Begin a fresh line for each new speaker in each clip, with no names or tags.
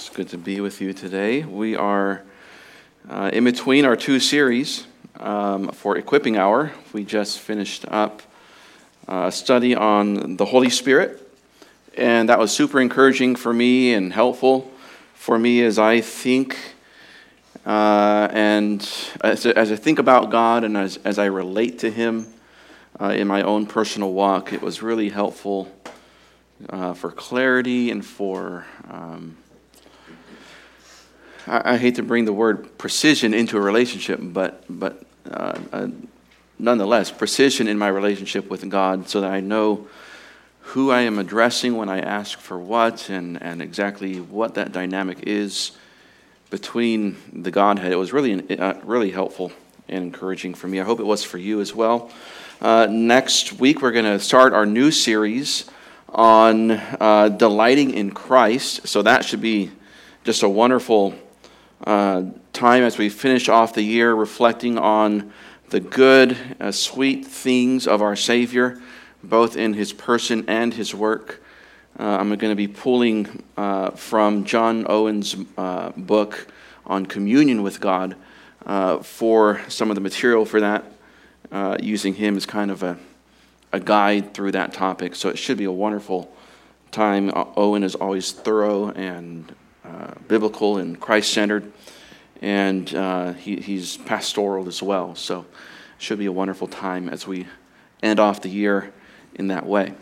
It's good to be with you today. We are uh, in between our two series um, for Equipping Hour. We just finished up uh, a study on the Holy Spirit, and that was super encouraging for me and helpful for me as I think uh, and as, as, I think about God and as, as I relate to Him uh, in my own personal walk. It was really helpful. Uh, for clarity and for um, I, I, hate to bring the word precision into a relationship, but, but uh, uh, nonetheless, precision in my relationship with God so that I know who I am addressing when I ask for what and, and exactly what that dynamic is between the Godhead. It was really, uh, really helpful and encouraging for me. I hope it was for you as well. Uh, next week, we're going to start our new series on uh, delighting in Christ. So that should be just a wonderful uh, time as we finish off the year reflecting on the good, uh, sweet things of our Savior, both in his person and his work. Uh, I'm going to be pulling uh, from John Owen's uh, book on communion with God for some of the material for that, using him as kind of a, a guide through that topic. So it should be a wonderful time. Owen is always thorough and biblical and Christ centered, and uh, he, he's pastoral as well. So it should be a wonderful time as we end off the year in that way.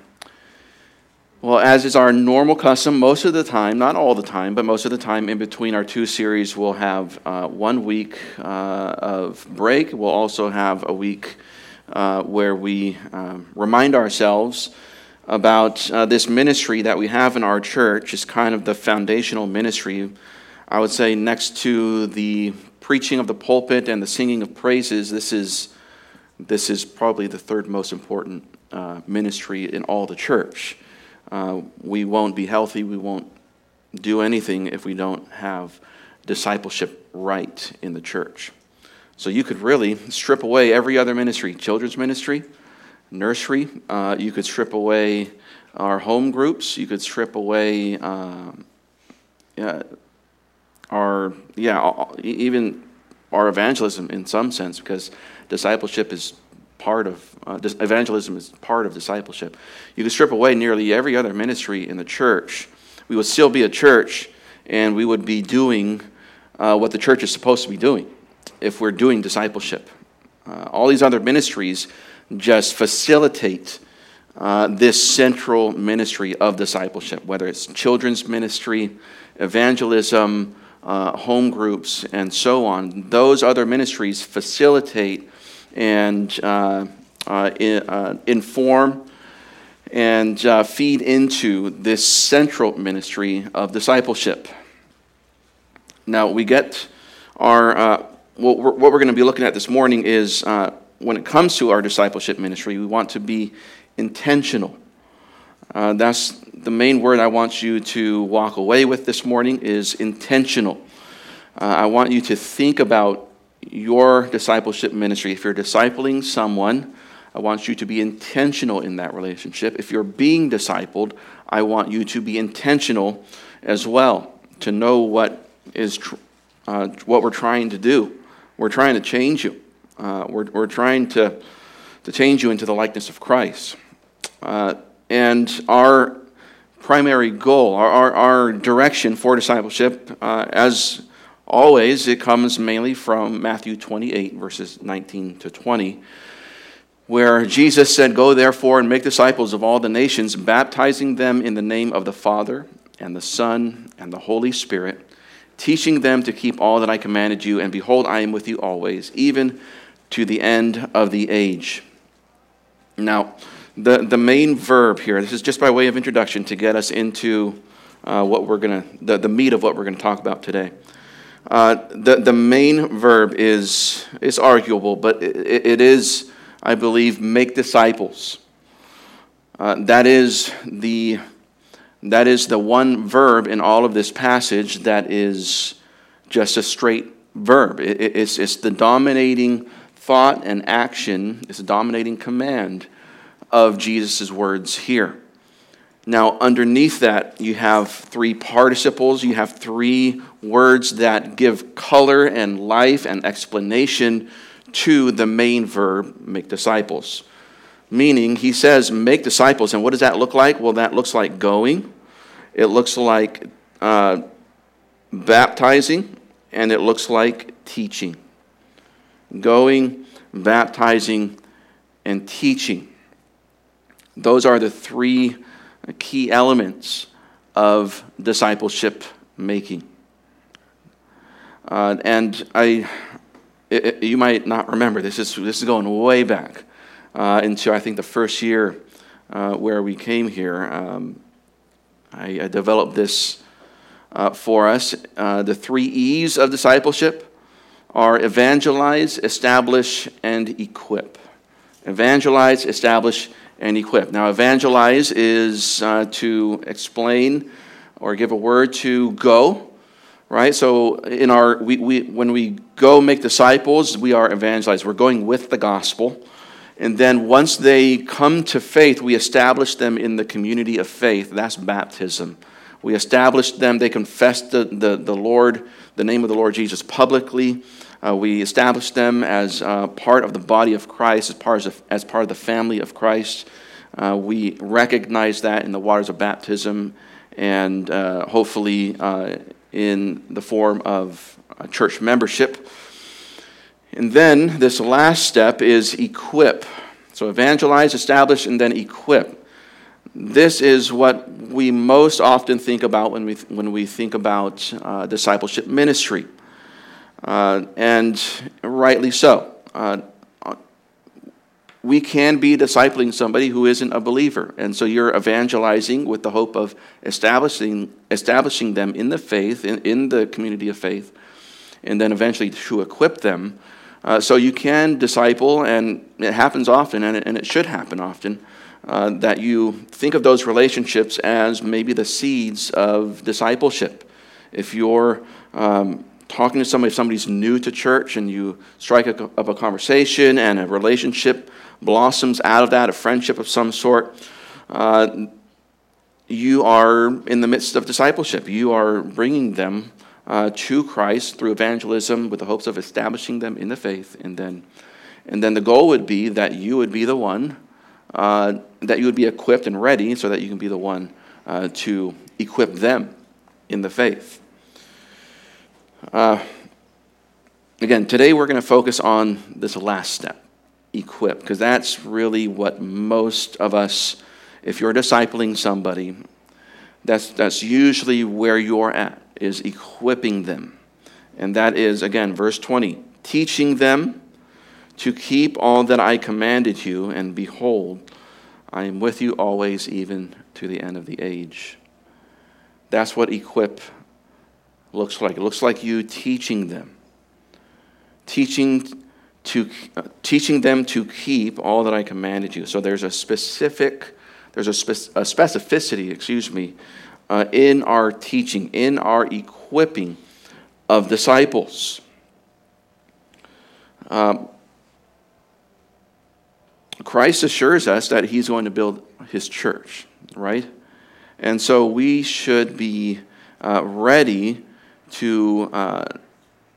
Well, as is our normal custom, most of the time, not all the time, but most of the time in between our two series, we'll have uh, one week uh, of break. We'll also have a week uh, where we um, remind ourselves about uh, this ministry that we have in our church is kind of the foundational ministry. I would say, next to the preaching of the pulpit and the singing of praises, this is, this is probably the third most important uh, ministry in all the church. Uh, we won't be healthy, we won't do anything if we don't have discipleship right in the church. So you could really strip away every other ministry children's ministry, nursery. Uh, you could strip away our home groups. You could strip away um, yeah, our, yeah, even our evangelism in some sense, because discipleship is part of, uh, evangelism is part of discipleship. You could strip away nearly every other ministry in the church. We would still be a church, and we would be doing uh, what the church is supposed to be doing if we're doing discipleship. Uh, all these other ministries just facilitate uh, this central ministry of discipleship, whether it's children's ministry, evangelism, uh, home groups, and so on. Those other ministries facilitate and uh, uh in, uh, inform and uh, feed into this central ministry of discipleship. Now, we get our, what we're, what we're going to be looking at this morning is when it comes to our discipleship ministry, we want to be intentional. Uh, that's the main word I want you to walk away with this morning is intentional. Uh, I want you to think about your discipleship ministry. If you're discipling someone, I want you to be intentional in that relationship. If you're being discipled, I want you to be intentional as well to know what is tr- uh, what we're trying to do. We're trying to change you. Uh, we're, we're trying to, to change you into the likeness of Christ. Uh, and our primary goal, our, our, our direction for discipleship, uh, as always, it comes mainly from Matthew 28, verses 19 to 20, where Jesus said, Go therefore and make disciples of all the nations, baptizing them in the name of the Father and the Son and the Holy Spirit, teaching them to keep all that I commanded you, and behold, I am with you always, even to the end of the age. Now, the, the main verb here, this is just by way of introduction to get us into uh, what we're going to, the, the meat of what we're going to talk about today. Uh, the, the main verb is, is arguable, but it, it is, I believe, make disciples. Uh, that, is the, that is the one verb in all of this passage that is just a straight verb. It, it's, it's the dominating thought and action is a dominating command of Jesus' words here. Now, underneath that, you have three participles. You have three words that give color and life and explanation to the main verb, make disciples. Meaning, he says, make disciples. And what does that look like? Well, that looks like going, it looks like uh, baptizing, and it looks like teaching. Going, baptizing, and teaching. Those are the three key elements of discipleship making. Uh, and I, it, you might not remember this is this is going way back uh, into I think the first year uh, where we came here. Um, I, I, developed this uh, for us. Uh, the three E's of discipleship are evangelize, establish, and equip. Evangelize, establish, and equip. Now, evangelize is uh, to explain or give a word to go, right? So, in our we, we when we go make disciples, we are evangelized. We're going with the gospel. And then once they come to faith, we establish them in the community of faith. That's baptism. We establish them, they confess the, the, the Lord, the name of the Lord Jesus publicly. Uh, we establish them as uh, part of the body of Christ, as part of, as part of the family of Christ. Uh, we recognize that in the waters of baptism and uh, hopefully uh, in the form of church membership. And then this last step is equip. So evangelize, establish, and then equip. This is what we most often think about when we, when we think about uh, discipleship ministry. Uh, and rightly so. Uh, we can be discipling somebody who isn't a believer. And so you're evangelizing with the hope of establishing, establishing them in the faith, in, in the community of faith, and then eventually to equip them. Uh, so you can disciple, and it happens often, and it, and it should happen often, uh, that you think of those relationships as maybe the seeds of discipleship. If you're um, talking to somebody, if somebody's new to church and you strike up a conversation and a relationship blossoms out of that, a friendship of some sort, uh, you are in the midst of discipleship. You are bringing them uh, to Christ through evangelism with the hopes of establishing them in the faith. And then, and then the goal would be that you would be the one, uh, that you would be equipped and ready so that you can be the one uh, to equip them in the faith. Uh, again, today we're going to focus on this last step, equip, because that's really what most of us, if you're discipling somebody, that's, that's usually where you're at, is equipping them. And that is, again, verse 20 teaching them to keep all that I commanded you, and behold, I am with you always, even to the end of the age. That's what equip looks like. It looks like you teaching them, teaching to uh, teaching them to keep all that I commanded you. So there's a specific, there's a, spe- a specificity, excuse me, uh, in our teaching, in our equipping of disciples. Um, Christ assures us that He's going to build His church, right? And so we should be uh, ready to, uh,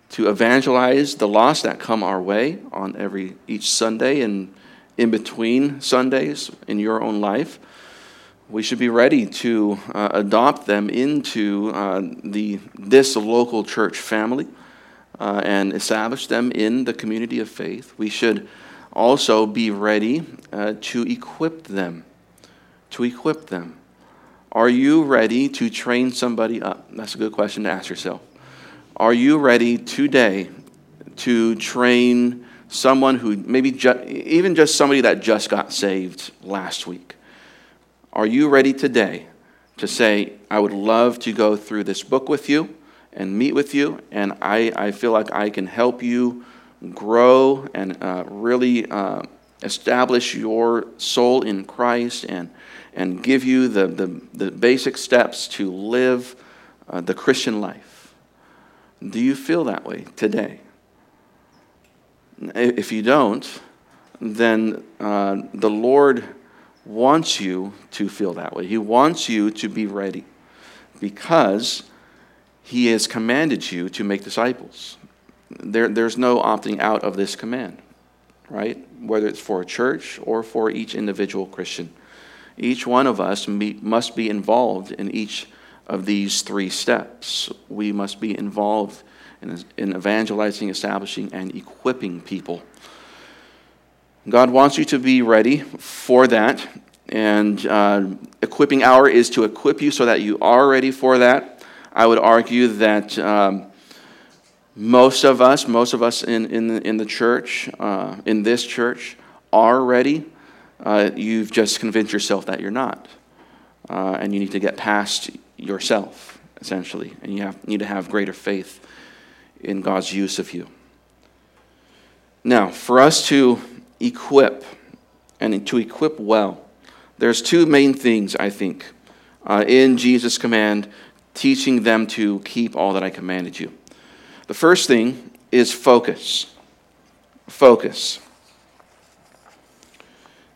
to evangelize the lost that come our way on every each Sunday and in between Sundays in your own life. We should be ready to uh, adopt them into uh, the, this local church family uh, and establish them in the community of faith. We should also be ready uh, to equip them. To equip them. Are you ready to train somebody up? That's a good question to ask yourself. Are you ready today to train someone who maybe ju- even just somebody that just got saved last week? Are you ready today to say, I would love to go through this book with you and meet with you, and I, I feel like I can help you grow and uh, really uh, establish your soul in Christ and and give you the, the, the basic steps to live uh, the Christian life. Do you feel that way today? If you don't, then uh, the Lord wants you to feel that way. He wants you to be ready because He has commanded you to make disciples. There, there's no opting out of this command, right? Whether it's for a church or for each individual Christian. Each one of us must be involved in each of these three steps. We must be involved in, in evangelizing, establishing, and equipping people. God wants you to be ready for that. And uh, equipping hour is to equip you so that you are ready for that. I would argue that um, most of us, most of us in, in, the, in the church, uh, in this church, are ready. Uh, you've just convinced yourself that you're not. Uh, and you need to get past yourself, essentially. And you have, need to have greater faith in God's use of you. Now, for us to equip and to equip well, there's two main things, I think, uh, in Jesus' command, teaching them to keep all that I commanded you. The first thing is focus. Focus.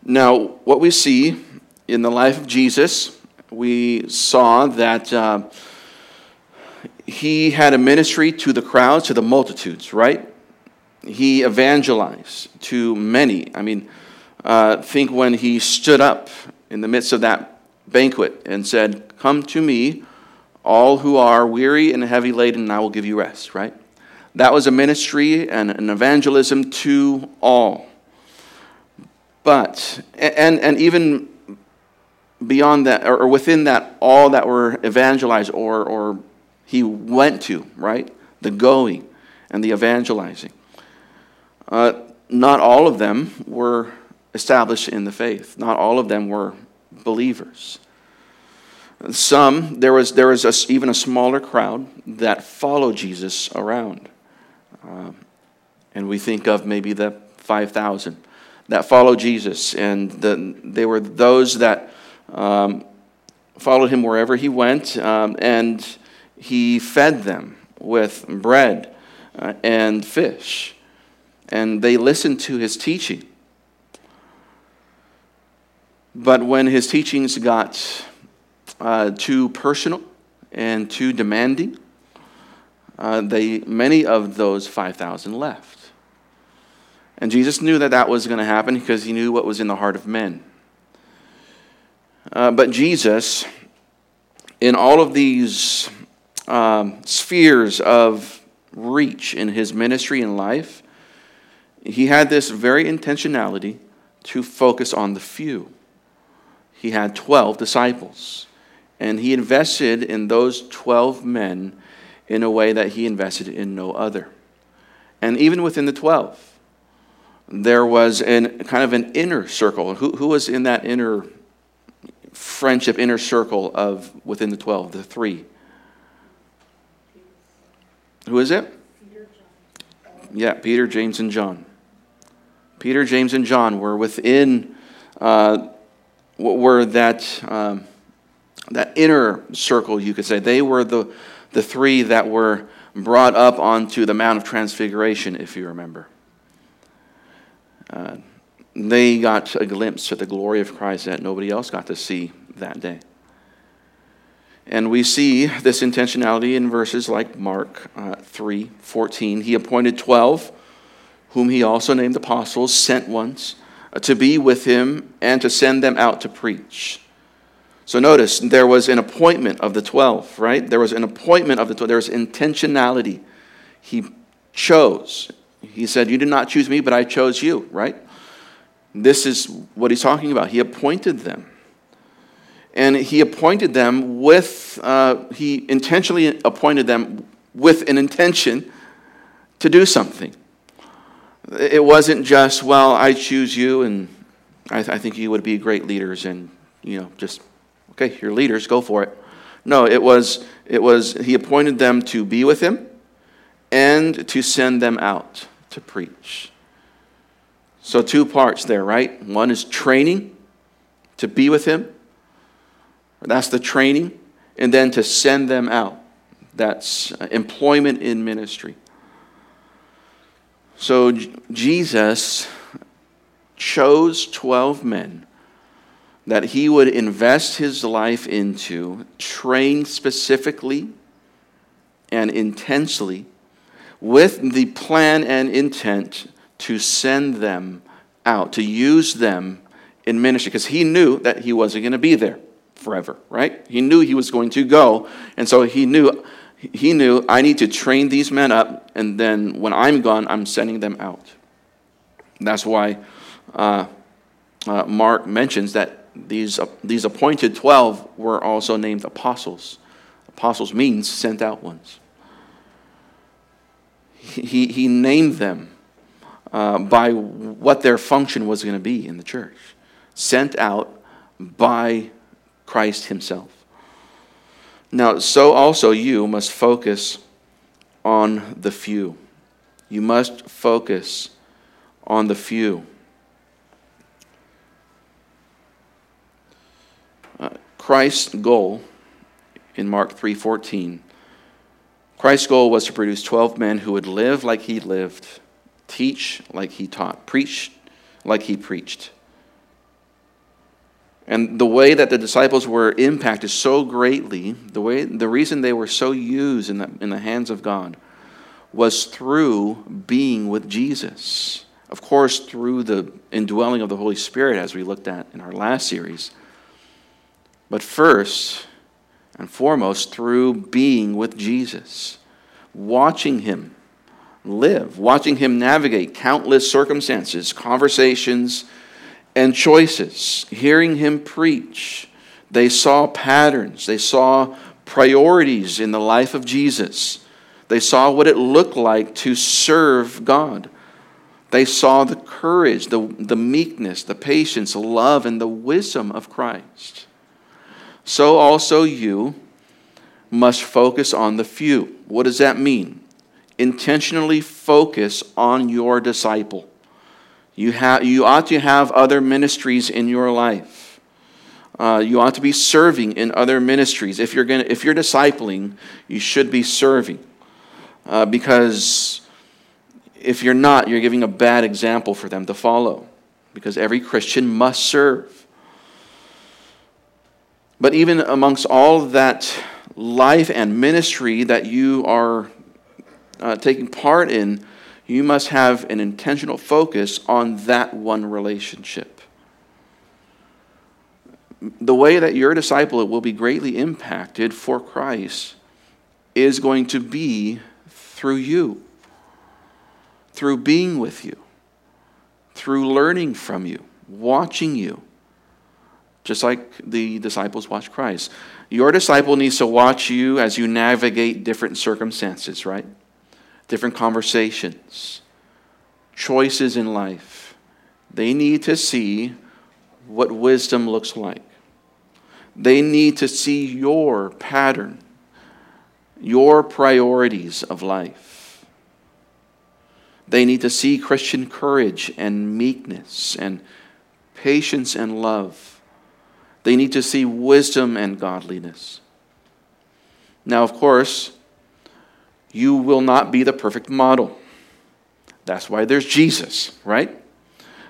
Now, what we see in the life of Jesus, we saw that. Uh, he had a ministry to the crowds, to the multitudes, right? He evangelized to many. I mean, uh, think when he stood up in the midst of that banquet and said, Come to me, all who are weary and heavy laden, and I will give you rest, right? That was a ministry and an evangelism to all. But, and, and even beyond that, or within that, all that were evangelized or, or he went to, right? The going and the evangelizing. Uh, not all of them were established in the faith, not all of them were believers. Some, there was, there was a, even a smaller crowd that followed Jesus around. Uh, and we think of maybe the 5,000 that followed Jesus. And the, they were those that um, followed him wherever he went. Um, and he fed them with bread uh, and fish, and they listened to his teaching. But when his teachings got uh, too personal and too demanding, uh, they, many of those 5,000 left. And Jesus knew that that was going to happen because he knew what was in the heart of men. Uh, but Jesus, in all of these um, spheres of reach in his ministry and life, he had this very intentionality to focus on the few. He had 12 disciples, and he invested in those 12 men in a way that he invested in no other. And even within the 12, there was an, kind of an inner circle. Who, who was in that inner friendship, inner circle of within the 12, the three? Who is it? Yeah, Peter, James, and John. Peter, James, and John were within uh, were that um, that inner circle, you could say. They were the the three that were brought up onto the Mount of Transfiguration, if you remember. Uh, they got a glimpse of the glory of Christ that nobody else got to see that day. And we see this intentionality in verses like Mark uh, 3 14. He appointed 12, whom he also named apostles, sent ones, uh, to be with him and to send them out to preach. So notice, there was an appointment of the 12, right? There was an appointment of the 12. There was intentionality. He chose. He said, You did not choose me, but I chose you, right? This is what he's talking about. He appointed them and he appointed them with, uh, he intentionally appointed them with an intention to do something. It wasn't just, well, I choose you, and I, th- I think you would be great leaders, and, you know, just, okay, you're leaders, go for it. No, it was, it was, he appointed them to be with him and to send them out to preach. So, two parts there, right? One is training to be with him, that's the training. And then to send them out. That's uh, employment in ministry. So Jesus chose 12 men that he would invest his life into, train specifically and intensely with the plan and intent to send them out, to use them in ministry, because he knew that he wasn't going to be there forever, right? He knew he was going to go, and so he knew he knew I need to train these men up, and then when I'm gone, I'm sending them out. That's why uh, uh, Mark mentions that these, these appointed 12 were also named apostles. Apostles means sent out ones. He, he named them uh, by what their function was going to be in the church, sent out by Christ Himself. Now, so also you must focus on the few. You must focus on the few. Christ's goal in Mark 3:14 Christ's goal was to produce 12 men who would live like he lived, teach like he taught, preach like he preached. And the way that the disciples were impacted so greatly, the, way, the reason they were so used in the, in the hands of God was through being with Jesus. Of course, through the indwelling of the Holy Spirit, as we looked at in our last series. But first and foremost, through being with Jesus, watching him live, watching him navigate countless circumstances, conversations, and choices, hearing him preach. They saw patterns, they saw priorities in the life of Jesus. They saw what it looked like to serve God. They saw the courage, the, the meekness, the patience, the love, and the wisdom of Christ. So also you must focus on the few. What does that mean? Intentionally focus on your disciple. You, have, you ought to have other ministries in your life. Uh, you ought to be serving in other ministries. If you're, gonna, if you're discipling, you should be serving. Uh, because if you're not, you're giving a bad example for them to follow. Because every Christian must serve. But even amongst all that life and ministry that you are uh, taking part in, you must have an intentional focus on that one relationship. The way that your disciple will be greatly impacted for Christ is going to be through you, through being with you, through learning from you, watching you, just like the disciples watched Christ. Your disciple needs to watch you as you navigate different circumstances, right? different conversations, choices in life. They need to see what wisdom looks like. They need to see your pattern, your priorities of life. They need to see Christian courage and meekness and patience and love. They need to see wisdom and godliness. Now, of course, you will not be the perfect model. That's why there's Jesus, right?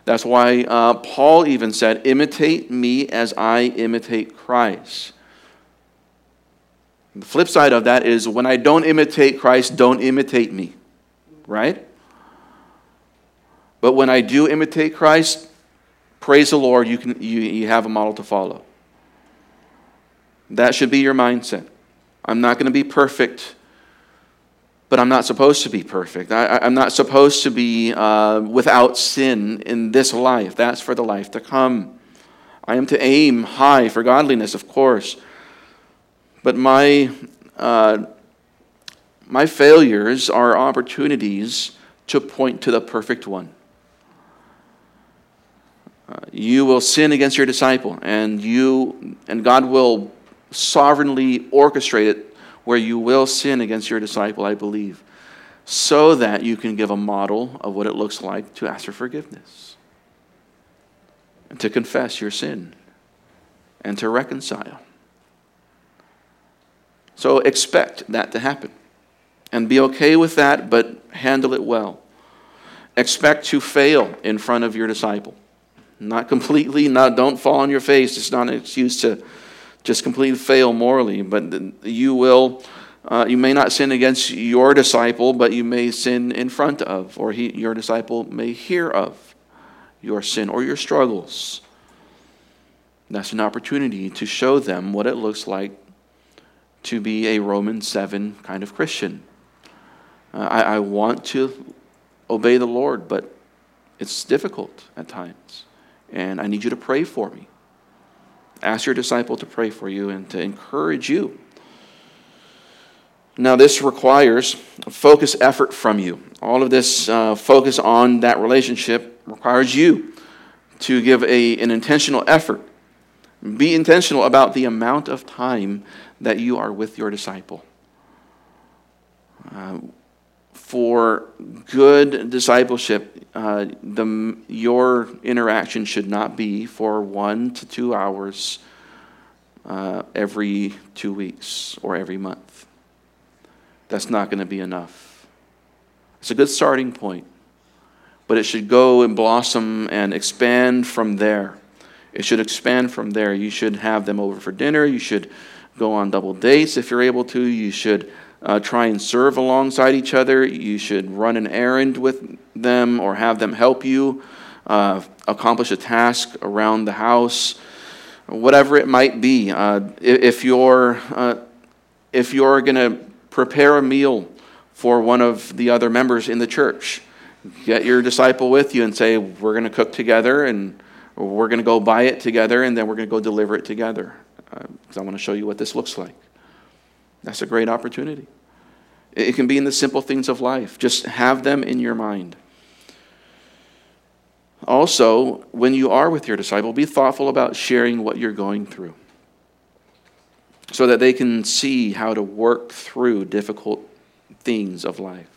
That's why uh, Paul even said, Imitate me as I imitate Christ. The flip side of that is when I don't imitate Christ, don't imitate me, right? But when I do imitate Christ, praise the Lord, you, can, you, you have a model to follow. That should be your mindset. I'm not going to be perfect but I'm not supposed to be perfect. I, am not supposed to be uh, without sin in this life. That's for the life to come. I am to aim high for godliness, of course. But my, uh, my failures are opportunities to point to the perfect one. You will sin against your disciple, and you and God will sovereignly orchestrate it where you will sin against your disciple, I believe, so that you can give a model of what it looks like to ask for forgiveness and to confess your sin and to reconcile. So expect that to happen and be okay with that, but handle it well. Expect to fail in front of your disciple. Not completely, not don't fall on your face. It's not an excuse to just completely fail morally, but you will. Uh, you may not sin against your disciple, but you may sin in front of, or he, your disciple may hear of your sin or your struggles. That's an opportunity to show them what it looks like to be a Roman 7 kind of Christian. Uh, I, I want to obey the Lord, but it's difficult at times. And I need you to pray for me. Ask your disciple to pray for you and to encourage you. Now, this requires focus effort from you. All of this uh, focus on that relationship requires you to give a, an intentional effort. Be intentional about the amount of time that you are with your disciple. Uh, for good discipleship, uh, the, your interaction should not be for one to two hours uh, every two weeks or every month. That's not going to be enough. It's a good starting point, but it should go and blossom and expand from there. It should expand from there. You should have them over for dinner. You should go on double dates if you're able to. You should uh, try and serve alongside each other. You should run an errand with them or have them help you uh, accomplish a task around the house, whatever it might be. Uh, if you're, uh, if you're going to prepare a meal for one of the other members in the church, get your disciple with you and say, We're going to cook together and we're going to go buy it together and then we're going to go deliver it together. Because uh, I want to show you what this looks like. That's a great opportunity. It can be in the simple things of life. Just have them in your mind. Also, when you are with your disciple, be thoughtful about sharing what you're going through so that they can see how to work through difficult things of life.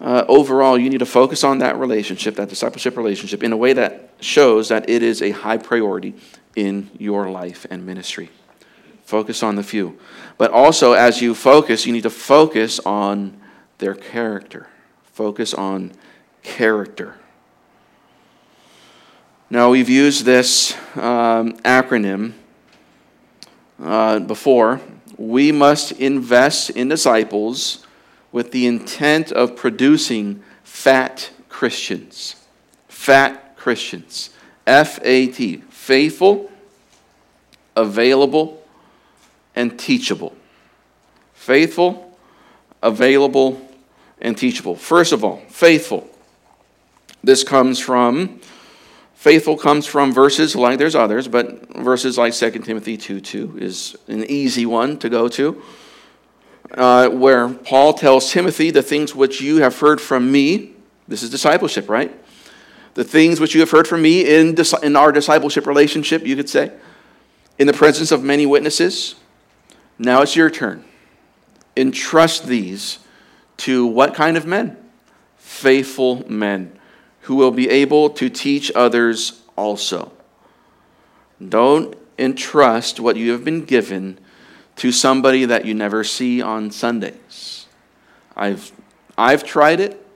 Uh, overall, you need to focus on that relationship, that discipleship relationship, in a way that shows that it is a high priority in your life and ministry. Focus on the few. But also, as you focus, you need to focus on their character. Focus on character. Now, we've used this um, acronym uh, before. We must invest in disciples with the intent of producing fat Christians. Fat Christians. F A T. Faithful, available, and teachable. Faithful, available, and teachable. First of all, faithful. This comes from, faithful comes from verses like, there's others, but verses like 2 Timothy 2 2 is an easy one to go to, uh, where Paul tells Timothy the things which you have heard from me. This is discipleship, right? The things which you have heard from me in, in our discipleship relationship, you could say, in the presence of many witnesses now it's your turn. Entrust these to what kind of men? Faithful men who will be able to teach others also. Don't entrust what you have been given to somebody that you never see on Sundays. I've, I've tried it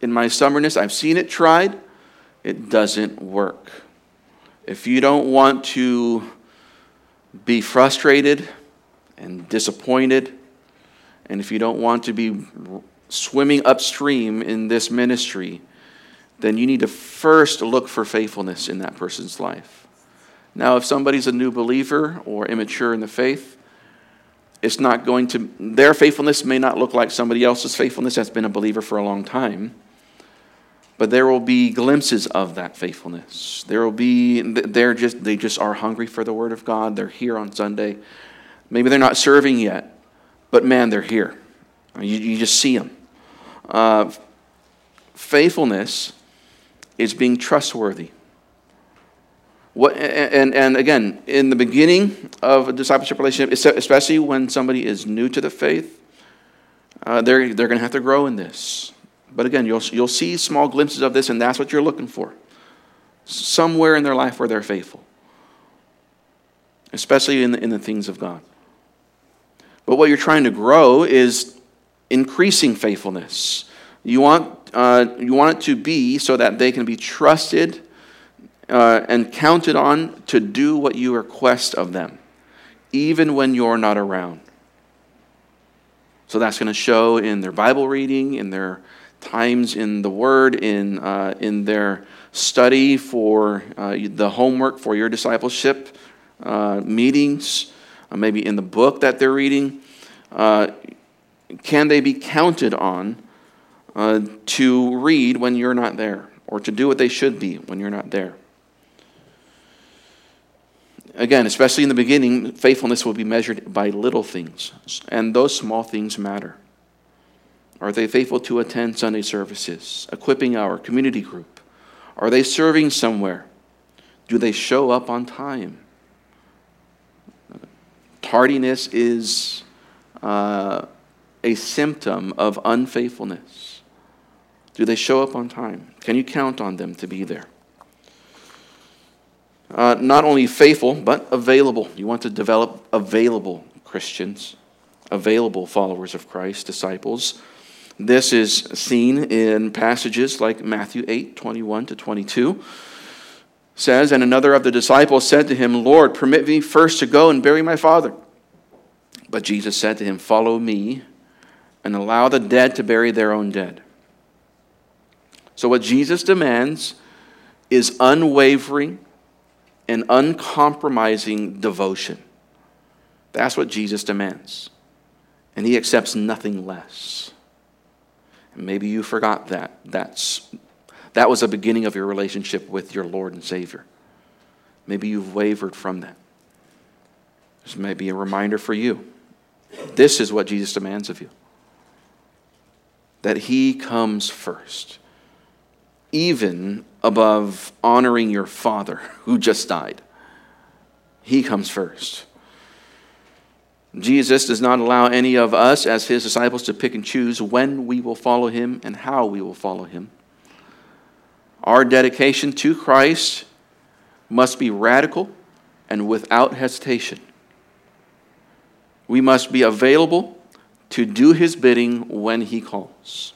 in my summerness, I've seen it tried. It doesn't work. If you don't want to be frustrated, and disappointed, and if you don't want to be swimming upstream in this ministry, then you need to first look for faithfulness in that person's life. Now, if somebody's a new believer or immature in the faith, it's not going to, their faithfulness may not look like somebody else's faithfulness that's been a believer for a long time, but there will be glimpses of that faithfulness. There will be, they're just, they just are hungry for the Word of God. They're here on Sunday. Maybe they're not serving yet, but man, they're here. You, you just see them. Uh, faithfulness is being trustworthy. What, and, and again, in the beginning of a discipleship relationship, especially when somebody is new to the faith, uh, they're, they're going to have to grow in this. But again, you'll, you'll see small glimpses of this, and that's what you're looking for. Somewhere in their life where they're faithful, especially in the, in the things of God. But what you're trying to grow is increasing faithfulness. You want uh, you want it to be so that they can be trusted uh, and counted on to do what you request of them, even when you're not around. So that's going to show in their Bible reading, in their times in the Word, in, uh, in their study for uh, the homework for your discipleship uh, meetings, maybe in the book that they're reading. Uh, can they be counted on uh, to read when you're not there, or to do what they should be when you're not there? Again, especially in the beginning, faithfulness will be measured by little things, and those small things matter. Are they faithful to attend Sunday services, equipping hour community group? Are they serving somewhere? Do they show up on time? Tardiness is uh, a symptom of unfaithfulness. Do they show up on time? Can you count on them to be there? uh, not only faithful, but available. You want to develop available Christians, available followers of Christ, disciples. This is seen in passages like Matthew 8 21 to 22. Says, And another of the disciples said to him, Lord, permit me first to go and bury my father. But Jesus said to him, Follow me and allow the dead to bury their own dead. So, what Jesus demands is unwavering, and uncompromising devotion. That's what Jesus demands. And he accepts nothing less. And maybe you forgot that. That's, that was the beginning of your relationship with your Lord and Savior. Maybe you've wavered from that. This may be a reminder for you. This is what Jesus demands of you that he comes first even above honoring your father who just died. He comes first. Jesus does not allow any of us as his disciples to pick and choose when we will follow him and how we will follow him. Our dedication to Christ must be radical and without hesitation. We must be available to do his bidding when he calls.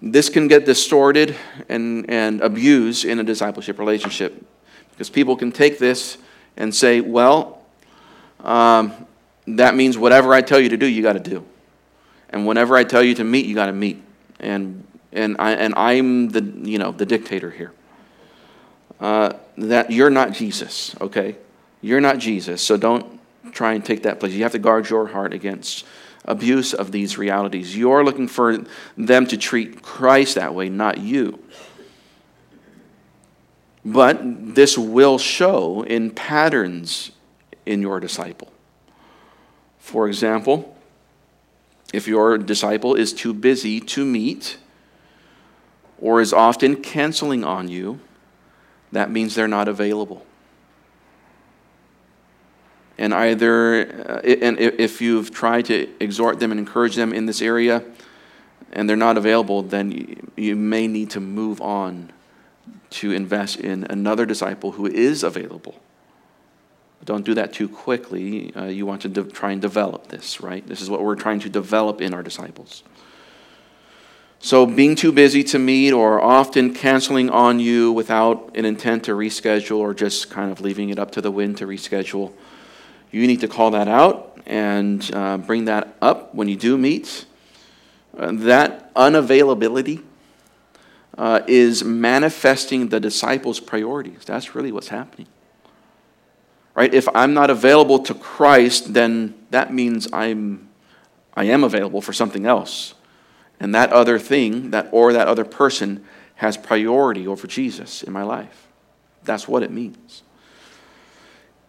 This can get distorted and, and abused in a discipleship relationship because people can take this and say, well, um, that means whatever I tell you to do, you got to do. And whenever I tell you to meet, you got to meet. And, and, I, and I'm the, you know, the dictator here. Uh, that you're not Jesus, okay? You're not Jesus, so don't try and take that place. You have to guard your heart against abuse of these realities. You're looking for them to treat Christ that way, not you. But this will show in patterns in your disciple. For example, if your disciple is too busy to meet or is often canceling on you, that means they're not available. And either uh, and if you've tried to exhort them and encourage them in this area and they're not available then you may need to move on to invest in another disciple who is available. Don't do that too quickly. Uh, you want to de- try and develop this right? This is what we're trying to develop in our disciples so being too busy to meet or often canceling on you without an intent to reschedule or just kind of leaving it up to the wind to reschedule you need to call that out and uh, bring that up when you do meet. Uh, that unavailability uh, is manifesting the disciples' priorities. That's really what's happening. Right? If I'm not available to Christ, then that means I'm I am available for something else. And that other thing, that or that other person has priority over Jesus in my life. That's what it means.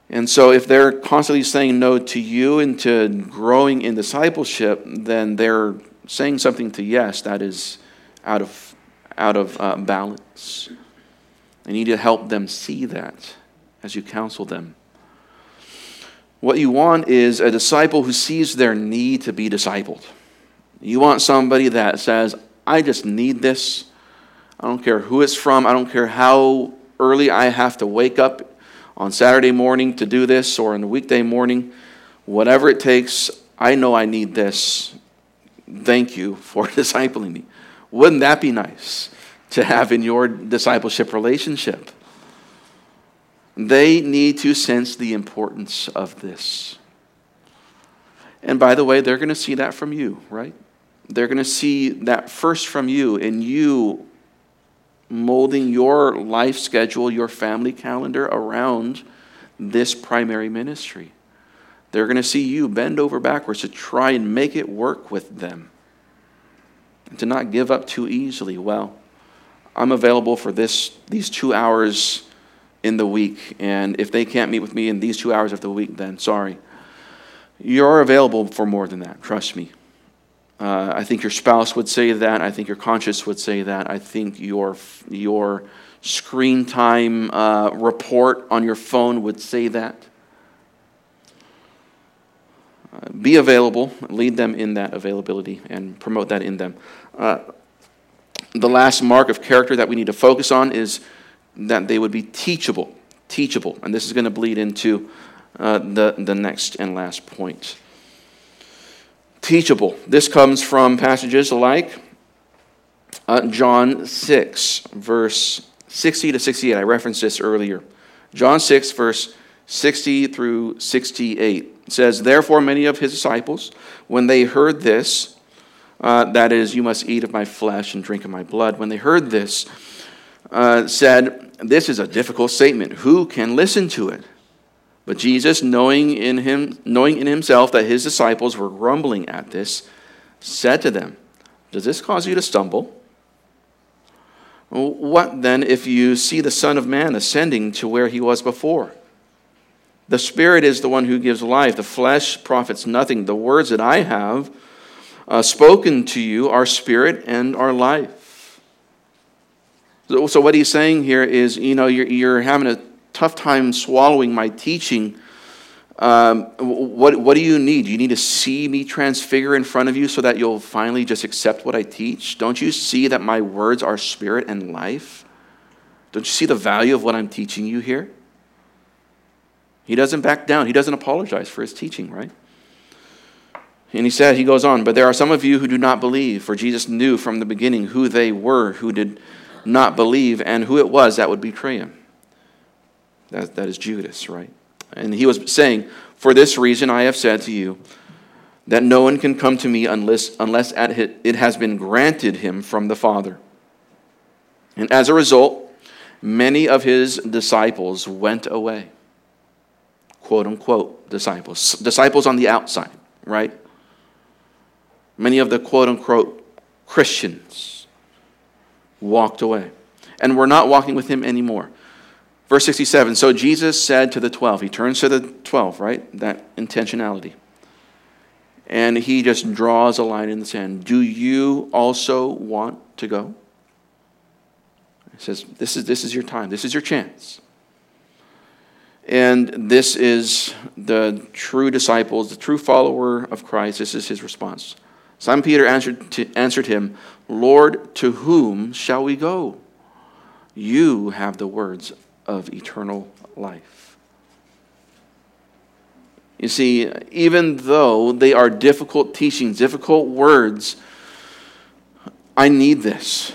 And so, if they're constantly saying no to you and to growing in discipleship, then they're saying something to yes that is out of, out of uh, balance. I need to help them see that as you counsel them. What you want is a disciple who sees their need to be discipled. You want somebody that says, I just need this. I don't care who it's from. I don't care how early I have to wake up on Saturday morning to do this or on the weekday morning, whatever it takes, I know I need this. thank you for discipling me. Wouldn't that be nice to have in your discipleship relationship? They need to sense the importance of this. And by the way, they're going to see that from you, right? They're going to see that first from you, and you molding your life schedule, your family calendar around this primary ministry. They're going to see you bend over backwards to try and make it work with them. To not give up too easily. Well, I'm available for this these 2 hours in the week and if they can't meet with me in these 2 hours of the week then sorry. You're available for more than that, trust me. Uh, I think your spouse would say that. I think your conscience would say that. I think your, your screen time uh, report on your phone would say that. Uh, be available, lead them in that availability, and promote that in them. Uh, the last mark of character that we need to focus on is that they would be teachable. Teachable. And this is going to bleed into uh, the, the next and last point teachable. This comes from passages like uh, John 6, verse 60 to 68. I referenced this earlier. John 6, verse 60 through 68 says, Therefore, many of his disciples, when they heard this, uh, that is, you must eat of my flesh and drink of my blood, when they heard this, uh, said, This is a difficult statement. Who can listen to it? But Jesus, knowing in, him, knowing in himself that his disciples were grumbling at this, said to them, Does this cause you to stumble? What then if you see the Son of Man ascending to where he was before? The Spirit is the one who gives life, the flesh profits nothing. The words that I have uh, spoken to you are spirit and are life. So, so, what he's saying here is, you know, you're, you're having a tough time swallowing my teaching. Um, what, what do you need? You need to see me transfigure in front of you so that you'll finally just accept what I teach? Don't you see that my words are spirit and life? Don't you see the value of what I'm teaching you here? He doesn't back down, he doesn't apologize for his teaching, right? And he said, he goes on, but there are some of you who do not believe, for Jesus knew from the beginning who they were who did not believe and who it was that would betray him. That, that is Judas, right? And he was saying, For this reason I have said to you that no one can come to me unless, unless it has been granted him from the Father. And as a result, many of his disciples went away. Quote unquote disciples. Disciples on the outside, right? Many of the quote unquote Christians walked away. And we're not walking with him anymore. Verse 67 So Jesus said to the 12, he turns to the 12, right? That intentionality. And he just draws a line in the sand. Do you also want to go? He says, This is, this is your time, this is your chance. And this is the true disciples, the true follower of Christ. This is his response. Simon Peter answered, to, answered him, Lord, to whom shall we go? You have the words of eternal life. You see, even though they are difficult teachings, difficult words, I need this,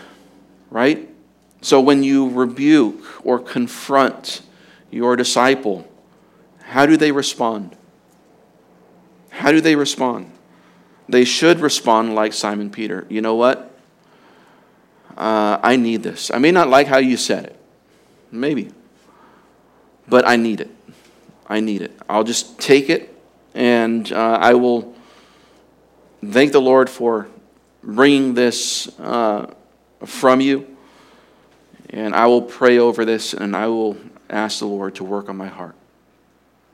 right? So when you rebuke or confront your disciple, how do they respond? How do they respond? They should respond like Simon Peter. You know what? Uh, I need this. I may not like how you said it. Maybe but I need it. I need it. I'll just take it and uh, I will thank the Lord for bringing this uh, from you. And I will pray over this and I will ask the Lord to work on my heart.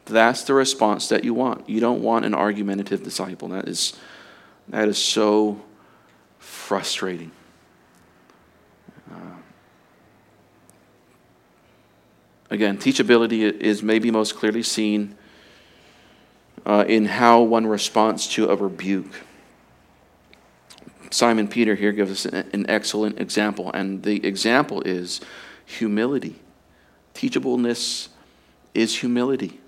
That's the response that you want. You don't want an argumentative disciple. That is, that is so frustrating. Again, teachability is maybe most clearly seen uh, in how one responds to a rebuke. Simon Peter here gives us an, excellent example, and the example is humility. Teachableness is humility.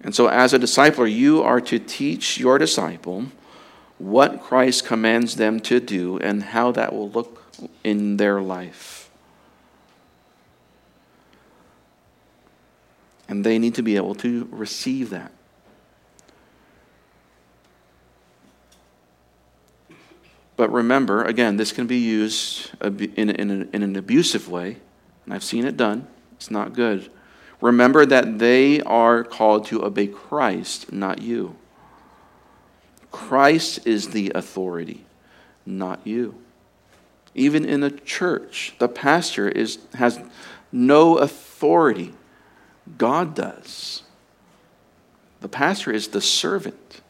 And so, as a discipler, you are to teach your disciple what Christ commands them to do and how that will look in their life. And they need to be able to receive that. But remember, again, this can be used in, in, in an abusive way, and I've seen it done. It's not good. Remember that they are called to obey Christ, not you. Christ is the authority, not you. Even in a church, the pastor is, has no authority. God does. The pastor is the servant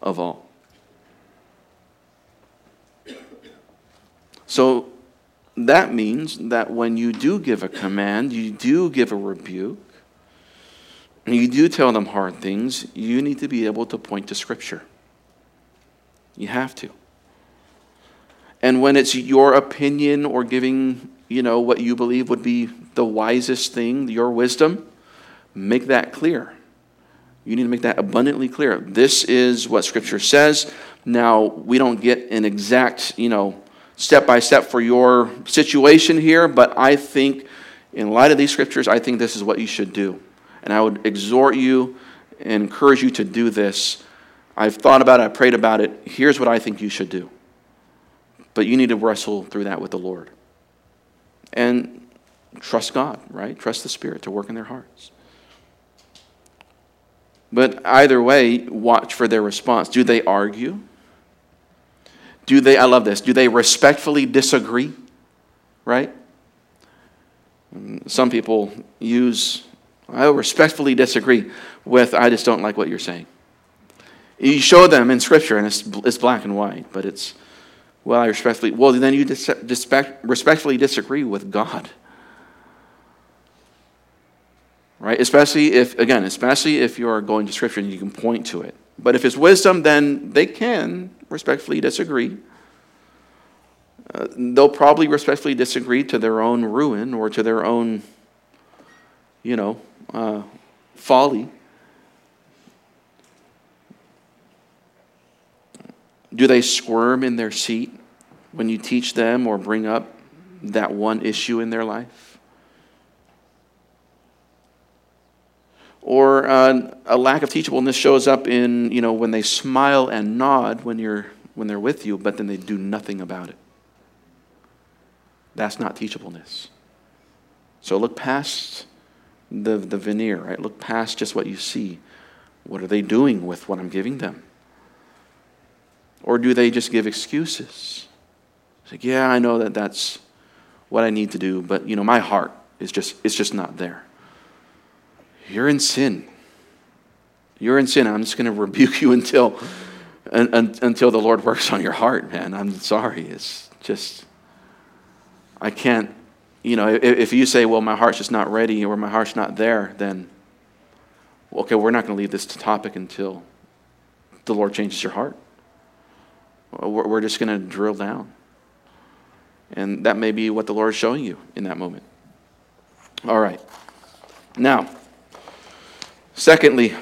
of all. So that means that when you do give a command, you do give a rebuke, and you do tell them hard things, you need to be able to point to Scripture. You have to. And when it's your opinion or giving, you know, what you believe would be the wisest thing, your wisdom, make that clear. You need to make that abundantly clear. This is what Scripture says. Now, we don't get an exact, you know, step by step for your situation here, but I think, in light of these scriptures, I think this is what you should do. And I would exhort you and encourage you to do this. I've thought about it, I prayed about it. Here's what I think you should do. But you need to wrestle through that with the Lord. And trust God, right? Trust the Spirit to work in their hearts. But either way, watch for their response. Do they argue? Do they, I love this, do they respectfully disagree? Right? Some people use, I respectfully disagree with, I just don't like what you're saying. You show them in Scripture, and it's, it's black and white, but it's, well, I respectfully, well, then you dis- respectfully disagree with God. Right? Especially if, again, especially if you're going to Scripture and you can point to it. But if it's wisdom, then they can respectfully disagree. Uh, they'll probably respectfully disagree to their own ruin or to their own, you know, uh, folly. Do they squirm in their seat when you teach them or bring up that one issue in their life? Or uh, a lack of teachableness shows up in, you know, when they smile and nod when, you're, when they're with you, but then they do nothing about it. That's not teachableness. So look past the, the veneer, right? Look past just what you see. What are they doing with what I'm giving them? Or do they just give excuses? It's like, yeah, I know that that's what I need to do, but you know, my heart is just it's just not there. You're in sin. You're in sin. I'm just going to rebuke you until, until the Lord works on your heart, man. I'm sorry. It's just, I can't, you know, if you say, well, my heart's just not ready or my heart's not there, then, okay, we're not going to leave this topic until the Lord changes your heart. We're just going to drill down. And that may be what the Lord is showing you in that moment. All right. Now, Secondly,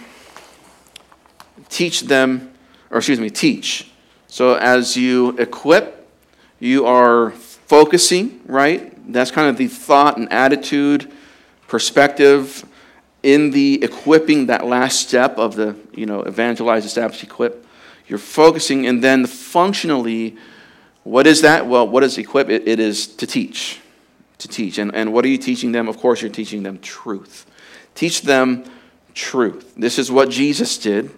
teach them, or excuse me, teach. So as you equip, you are focusing, right? That's kind of the thought and attitude, perspective in the equipping, that last step of the, you know, evangelize, establish, equip. You're focusing, and then functionally, what is that? Well, what is equip? it, it is to teach. To teach. And, and what are you teaching them? Of course, you're teaching them truth. Teach them truth. This is what Jesus did.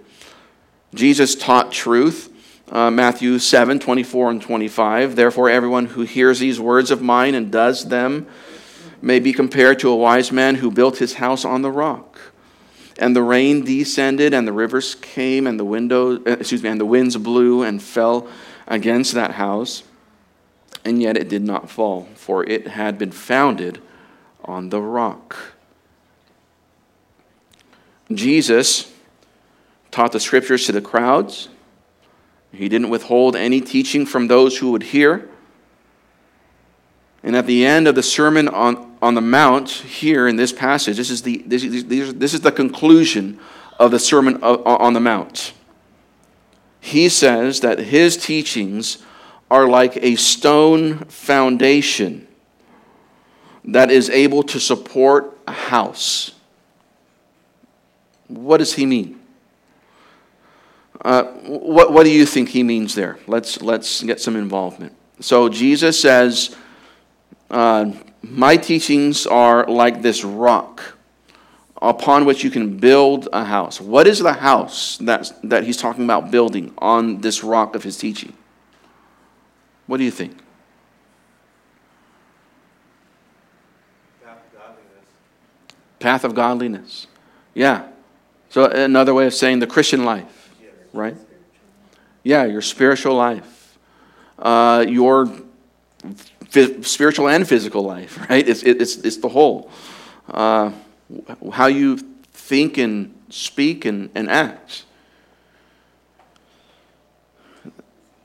Jesus taught truth. Uh, Matthew 7 24 and 25. Therefore, everyone who hears these words of mine and does them may be compared to a wise man who built his house on the rock. And the rain descended, and the rivers came, and the window, uh, excuse me, and the winds blew and fell against that house, and yet it did not fall, for it had been founded on the rock. Jesus taught the scriptures to the crowds. He didn't withhold any teaching from those who would hear. And at the end of the Sermon on, on the Mount, here in this passage, this is the, this, this is the conclusion of the Sermon uh, on the Mount. he says that his teachings are like a stone foundation that is able to support a house. What does he mean? Uh, what, what do you think he means there? Let's, let's get some involvement. So Jesus says, uh, My teachings are like this rock upon which you can build a house. What is the house that, that he's talking about building on this rock of his teaching? What do you think?
Path of godliness.
Path of godliness. Yeah. So, another way of saying the Christian life, right? Yeah, your spiritual life, uh, your f- spiritual and physical life, right? It's, it's, it's the whole. Uh, how you think and speak and, and act.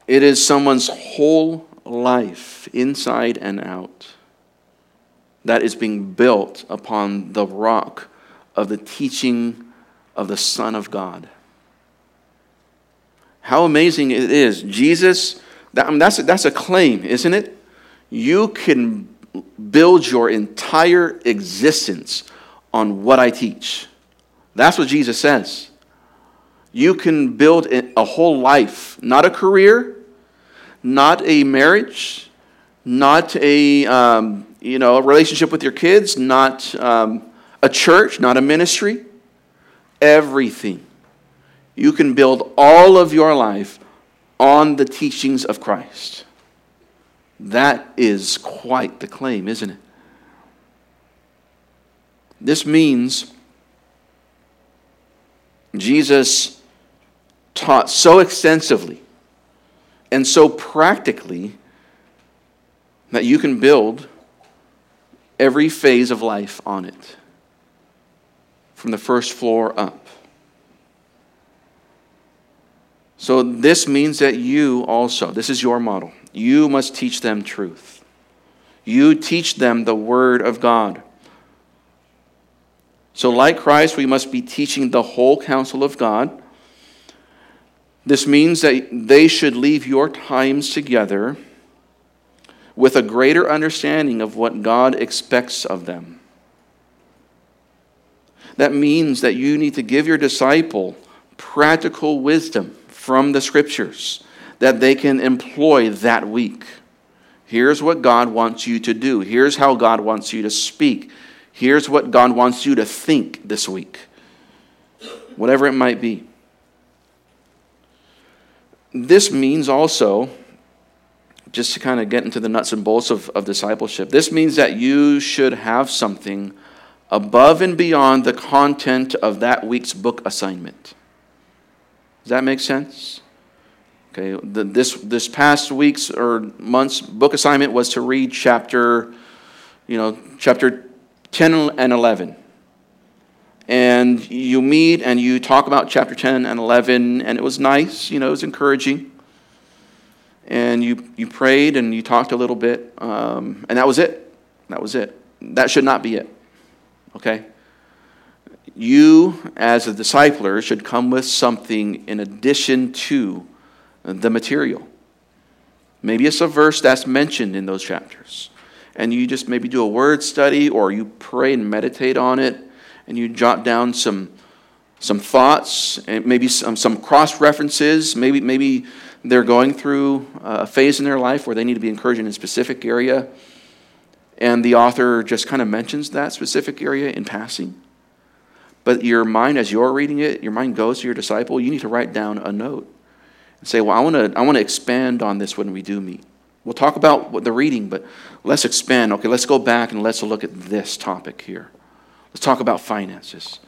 It is someone's whole life, inside and out, that is being built upon the rock of the teaching of the Son of God. How amazing it is. Jesus, that, I mean, that's, a, that's a claim, isn't it? You can build your entire existence on what I teach. That's what Jesus says. You can build a whole life, not a career, not a marriage, not a um, you know a relationship with your kids, not um, a church, not a ministry. Everything. You can build all of your life on the teachings of Christ. That is quite the claim, isn't it? This means Jesus taught so extensively and so practically that you can build every phase of life on it, from the first floor up. So, this means that you also, this is your model, you must teach them truth. You teach them the Word of God. So, like Christ, we must be teaching the whole counsel of God. This means that they should leave your times together with a greater understanding of what God expects of them. That means that you need to give your disciple practical wisdom from the scriptures that they can employ that week. Here's what God wants you to do. Here's how God wants you to speak. Here's what God wants you to think this week, whatever it might be. This means also, just to kind of get into the nuts and bolts of, of discipleship, this means that you should have something above and beyond the content of that week's book assignment. Does that make sense? Okay, the, this, this past week's or month's book assignment was to read chapter, you know, chapter 10 and 11. And you meet and you talk about chapter 10 and 11, and it was nice, you know, it was encouraging. And you, you prayed and you talked a little bit, um, and that was it. That was it. That should not be it. Okay? You, as a discipler, should come with something in addition to the material. Maybe it's a verse that's mentioned in those chapters and you just maybe do a word study or you pray and meditate on it and you jot down some some thoughts and maybe some, some cross references maybe maybe they're going through a phase in their life where they need to be encouraged in a specific area and the author just kind of mentions that specific area in passing but your mind as you're reading it your mind goes to your disciple you need to write down a note and say well i want to i want to expand on this when we do meet We'll talk about the reading, but let's expand. Okay, let's go back and let's look at this topic here. Let's talk about finances.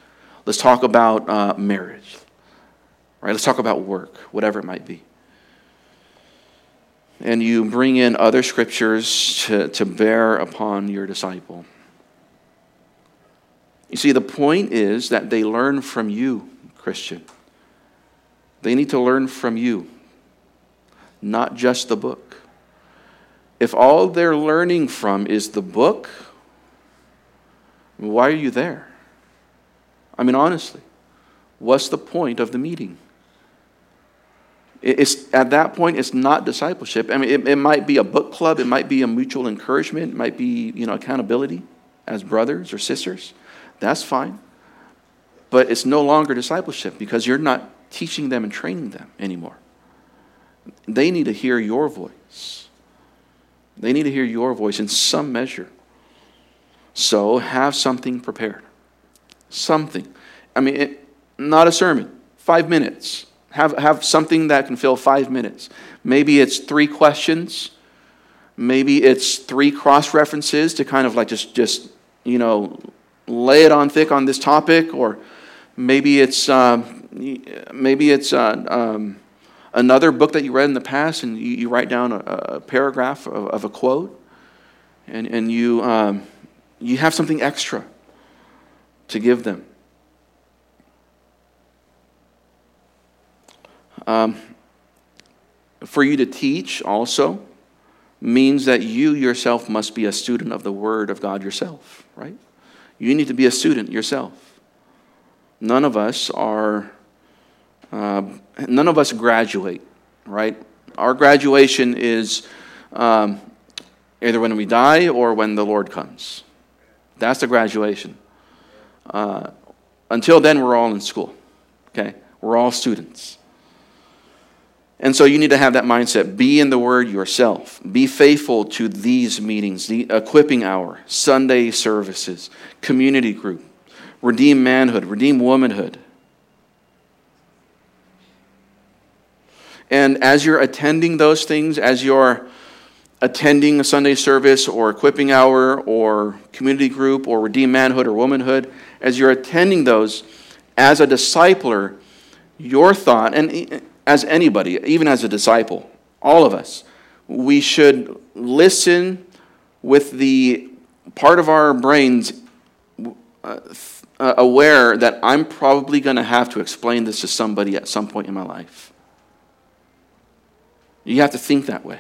Let's talk about uh, marriage. Right? Let's talk about work, whatever it might be. And you bring in other scriptures to, to bear upon your disciple. You see, the point is that they learn from you, Christian. They need to learn from you, not just the book if all they're learning from is the book, why are you there? I mean, honestly, what's the point of the meeting? It's, at that point, it's not discipleship. I mean, it, it might be a book club, it might be a mutual encouragement, it might be, you know, accountability as brothers or sisters. That's fine. But it's no longer discipleship because you're not teaching them and training them anymore. They need to hear your voice. They need to hear your voice in some measure. So have something prepared. Something. I mean, it, not a sermon, five minutes have, have something that can fill five minutes. Maybe it's three questions. Maybe it's three cross references to kind of like just, just, you know, lay it on thick on this topic. Or maybe it's, um, maybe it's uh, um, another book that you read in the past and you, you write down a, a paragraph of, of, a quote and, and you, um, you have something extra to give them. Um, for you to teach also means that you yourself must be a student of the Word of God yourself, right? You need to be a student yourself. None of us are, uh, none of us graduate, right? Our graduation is um, either when we die or when the Lord comes. That's the graduation. Uh, until then, we're all in school, okay? We're all students. And so you need to have that mindset. Be in the Word yourself. Be faithful to these meetings, the equipping hour, Sunday services, community group, redeem manhood, redeem womanhood. And as you're attending those things, as you're attending a Sunday service or equipping hour or community group or redeem manhood or womanhood, as you're attending those as a discipler, your thought, and as anybody, even as a disciple, all of us, we should listen with the part of our brains uh, uh, aware that I'm probably going to have to explain this to somebody at some point in my life. You have to think that way.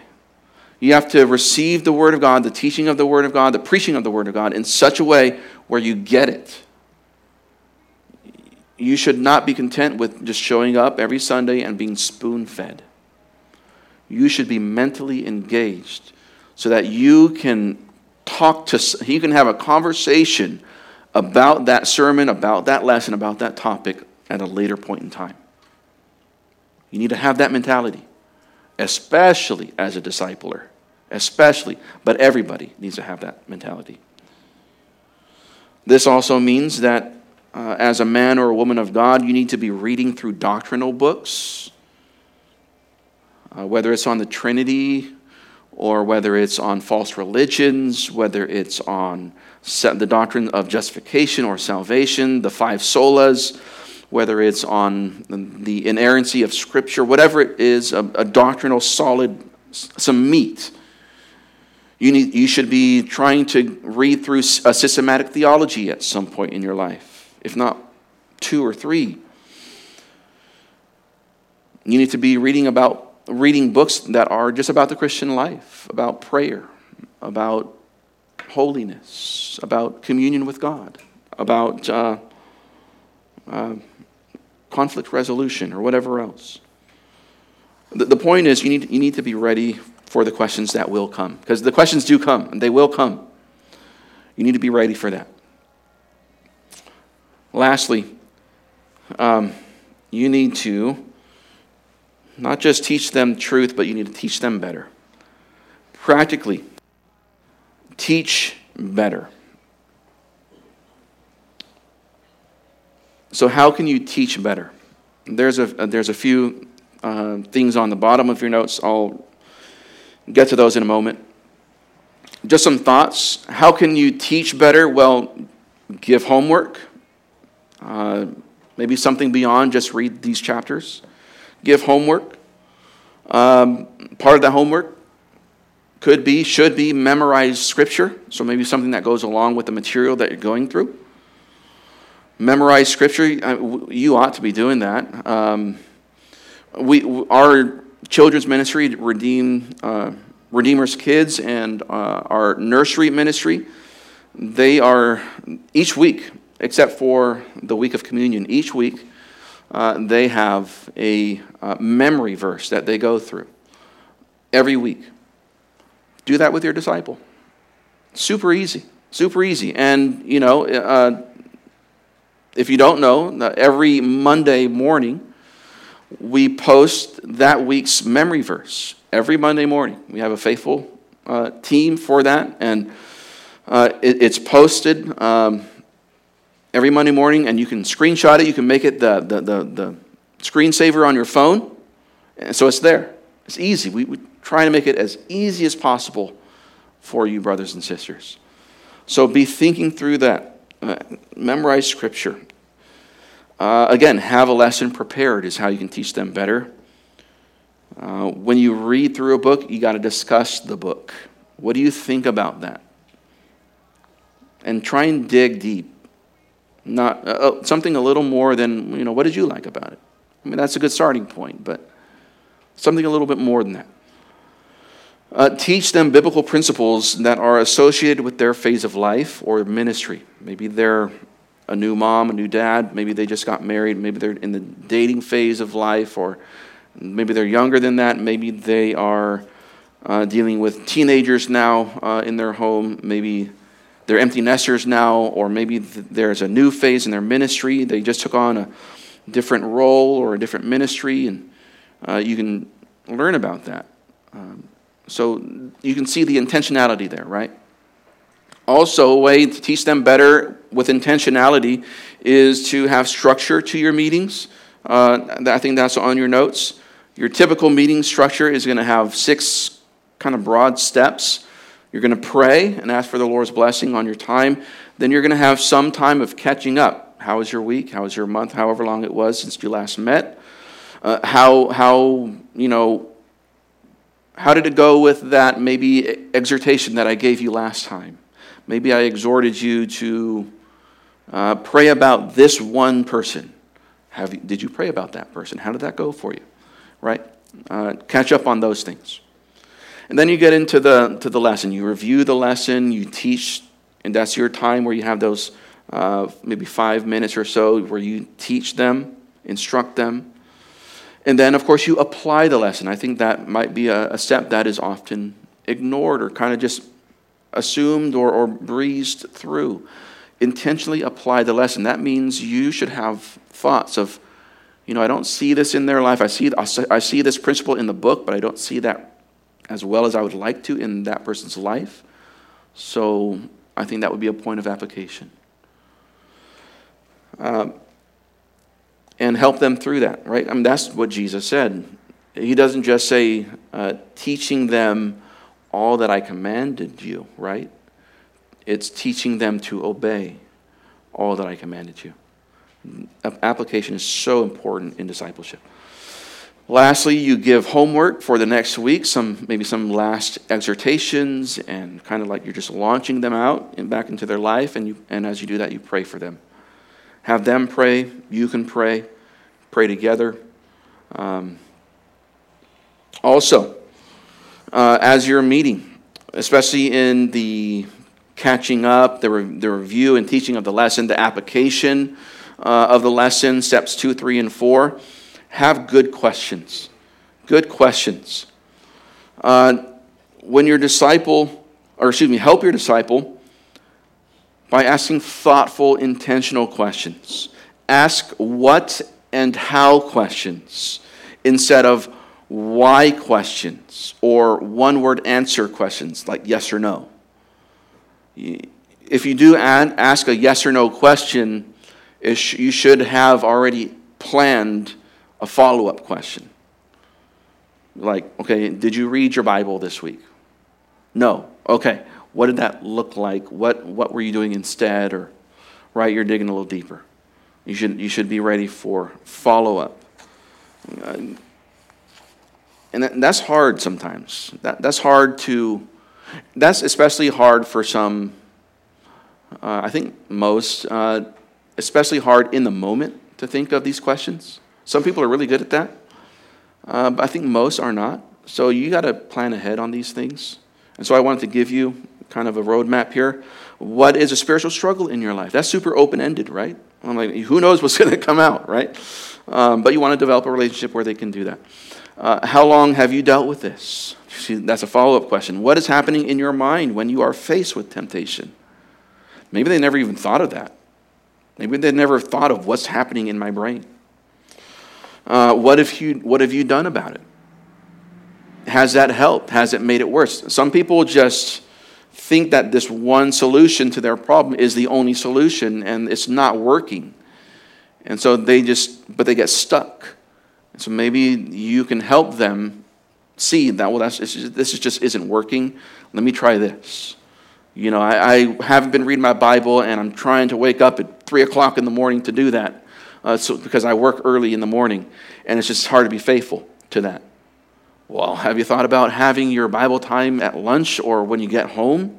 You have to receive the Word of God, the teaching of the Word of God, the preaching of the Word of God in such a way where you get it you should not be content with just showing up every Sunday and being spoon fed. You should be mentally engaged so that you can talk to, you can have a conversation about that sermon, about that lesson, about that topic at a later point in time. You need to have that mentality, especially as a discipler. Especially, but everybody needs to have that mentality. This also means that uh, as a man or a woman of God, you need to be reading through doctrinal books, uh, whether it's on the Trinity or whether it's on false religions, whether it's on the doctrine of justification or salvation, the five solas, whether it's on the inerrancy of Scripture, whatever it is, a, a doctrinal, solid, some meat. You, need, you should be trying to read through a systematic theology at some point in your life if not two or three. You need to be reading about reading books that are just about the Christian life, about prayer, about holiness, about communion with God, about uh, uh, conflict resolution, or whatever else. The, the point is, you need, you need to be ready for the questions that will come, because the questions do come, and they will come. You need to be ready for that. Lastly, um, you need to not just teach them truth, but you need to teach them better. Practically, teach better. So, how can you teach better? There's a, there's a few uh, things on the bottom of your notes. I'll get to those in a moment. Just some thoughts. How can you teach better? Well, give homework uh, maybe something beyond just read these chapters. Give homework. Um, part of the homework could be, should be, memorize scripture. So maybe something that goes along with the material that you're going through. Memorize scripture. You ought to be doing that. Um, we, our children's ministry, Redeem, uh, Redeemer's Kids, and uh, our nursery ministry, they are each week except for the week of communion. Each week, uh, they have a uh, memory verse that they go through every week. Do that with your disciple. Super easy, super easy. And, you know, uh, if you don't know, every Monday morning, we post that week's memory verse. Every Monday morning. We have a faithful uh, team for that, and uh, it, it's posted um, every Monday morning, and you can screenshot it. You can make it the, the, the, the screensaver on your phone, and so it's there. It's easy. We, we try to make it as easy as possible for you, brothers and sisters. So be thinking through that. Uh, memorize scripture. Uh, again, have a lesson prepared is how you can teach them better. Uh, when you read through a book, you got to discuss the book. What do you think about that? And try and dig deep. Not uh, uh, something a little more than, you know, what did you like about it? I mean, that's a good starting point, but something a little bit more than that. Uh, teach them biblical principles that are associated with their phase of life or ministry. Maybe they're a new mom, a new dad. Maybe they just got married. Maybe they're in the dating phase of life, or maybe they're younger than that. Maybe they are uh, dealing with teenagers now uh, in their home. Maybe they're empty nesters now, or maybe there's a new phase in their ministry. They just took on a different role or a different ministry, and uh, you can learn about that. Um, so you can see the intentionality there, right? Also, a way to teach them better with intentionality is to have structure to your meetings. Uh, I think that's on your notes. Your typical meeting structure is going to have six kind of broad steps. You're going to pray and ask for the Lord's blessing on your time. Then you're going to have some time of catching up. How was your week? How was your month? However long it was since you last met. Uh, how, how, you know, how did it go with that maybe exhortation that I gave you last time? Maybe I exhorted you to uh, pray about this one person. Have you, did you pray about that person? How did that go for you? Right? Uh, catch up on those things. And then you get into the, to the lesson. You review the lesson, you teach, and that's your time where you have those uh, maybe five minutes or so where you teach them, instruct them. And then, of course, you apply the lesson. I think that might be a, a step that is often ignored or kind of just assumed or, or breezed through. Intentionally apply the lesson. That means you should have thoughts of, you know, I don't see this in their life. I see, I see this principle in the book, but I don't see that as well as I would like to in that person's life. So I think that would be a point of application. Um, and help them through that, right? I mean, that's what Jesus said. He doesn't just say, uh, teaching them all that I commanded you, right? It's teaching them to obey all that I commanded you. Application is so important in discipleship. Lastly, you give homework for the next week, some maybe some last exhortations, and kind of like you're just launching them out and back into their life. And you, and as you do that, you pray for them. Have them pray. You can pray. Pray together. Um, also, uh, as you're meeting, especially in the catching up, the, re- the review and teaching of the lesson, the application uh, of the lesson, steps two, three, and four, have good questions. Good questions. Uh, when your disciple, or excuse me, help your disciple by asking thoughtful, intentional questions. Ask what and how questions instead of why questions or one word answer questions like yes or no. If you do ask a yes or no question, you should have already planned a follow up question. Like, okay, did you read your Bible this week? No. Okay. What did that look like? What, what were you doing instead? Or, right, you're digging a little deeper. You should, you should be ready for follow up. And that, that's hard sometimes. That, that's hard to, that's especially hard for some, uh, I think most, uh, especially hard in the moment to think of these questions. Some people are really good at that, uh, but I think most are not. So you got to plan ahead on these things. And so I wanted to give you kind of a roadmap here. What is a spiritual struggle in your life? That's super open ended, right? I'm like, who knows what's going to come out, right? Um, but you want to develop a relationship where they can do that. Uh, how long have you dealt with this? See, that's a follow up question. What is happening in your mind when you are faced with temptation? Maybe they never even thought of that. Maybe they never thought of what's happening in my brain. Uh, what, have you, what have you done about it? Has that helped? Has it made it worse? Some people just think that this one solution to their problem is the only solution and it's not working. And so they just, but they get stuck. So maybe you can help them see that, well, that's, this just isn't working. Let me try this. You know, I, I, haven't been reading my Bible and I'm trying to wake up at 3 o'clock in the morning to do that uh, so, because I work early in the morning and it's just hard to be faithful to that. Well, have you thought about having your Bible time at lunch or when you get home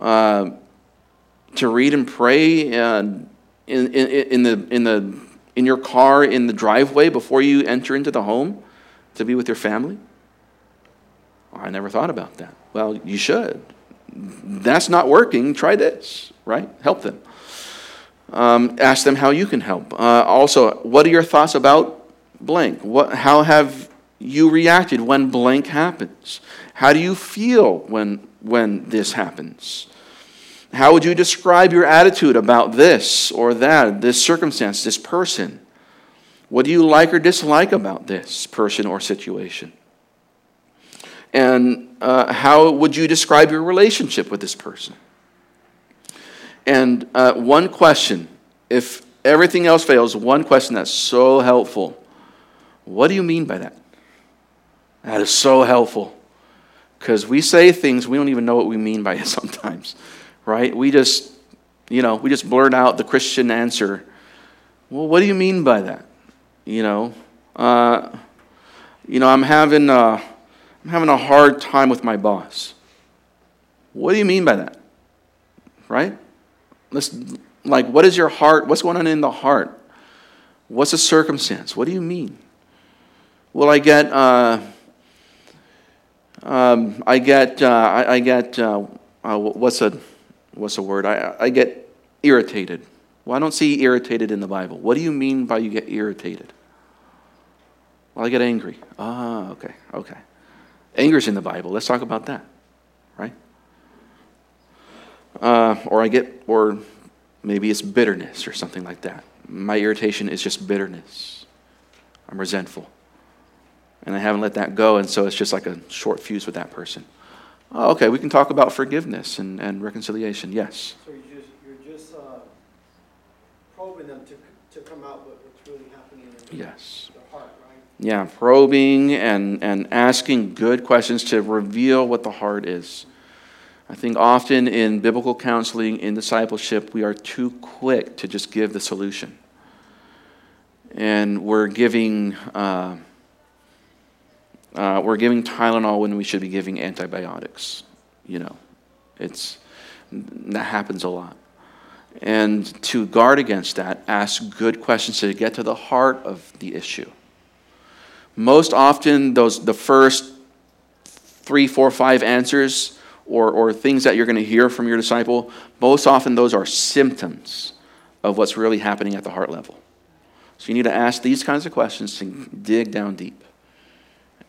uh, to read and pray uh, in, in, in, the, in, the, in your car in the driveway before you enter into the home to be with your family? I never thought about that. Well, you should. That's not working. Try this, right? Help them. Um, ask them how you can help. Uh, also, what are your thoughts about blank? What, how have you reacted when blank happens? How do you feel when, when this happens? How would you describe your attitude about this or that, this circumstance, this person? What do you like or dislike about this person or situation? And uh, how would you describe your relationship with this person? And uh, one question, if everything else fails, one question that's so helpful. What do you mean by that? That is so helpful. Because we say things, we don't even know what we mean by it sometimes, right? We just, you know, we just blurt out the Christian answer. Well, what do you mean by that? You know, uh, you know, I'm having, uh, I'm having a hard time with my boss. What do you mean by that? Right? Let's, like, what is your heart? What's going on in the heart? What's the circumstance? What do you mean? Well, I get, uh, um, I get, uh, I, I, get, uh, uh, what's a, what's a word? I, I get irritated. Well, I don't see irritated in the Bible. What do you mean by you get irritated? Well, I get angry. Ah, okay, okay. Anger's in the Bible. Let's talk about that, right? Uh, or I get, or maybe it's bitterness or something like that. My irritation is just bitterness. I'm resentful. And I haven't let that go, and so it's just like a short fuse with that person. Oh, okay, we can talk about forgiveness and, and reconciliation. Yes.
So you're just, you're just uh, probing them to, to come out with what's really happening in the,
yes.
the heart, right?
Yeah, probing and, and asking good questions to reveal what the heart is. I think often in biblical counseling, in discipleship, we are too quick to just give the solution. And we're giving, uh, uh, we're giving Tylenol when we should be giving antibiotics. You know, it's, that happens a lot. And to guard against that, ask good questions to get to the heart of the issue. Most often, those, the first three, four, five answers or, or things that you're going to hear from your disciple, most often those are symptoms of what's really happening at the heart level. So you need to ask these kinds of questions to dig down deep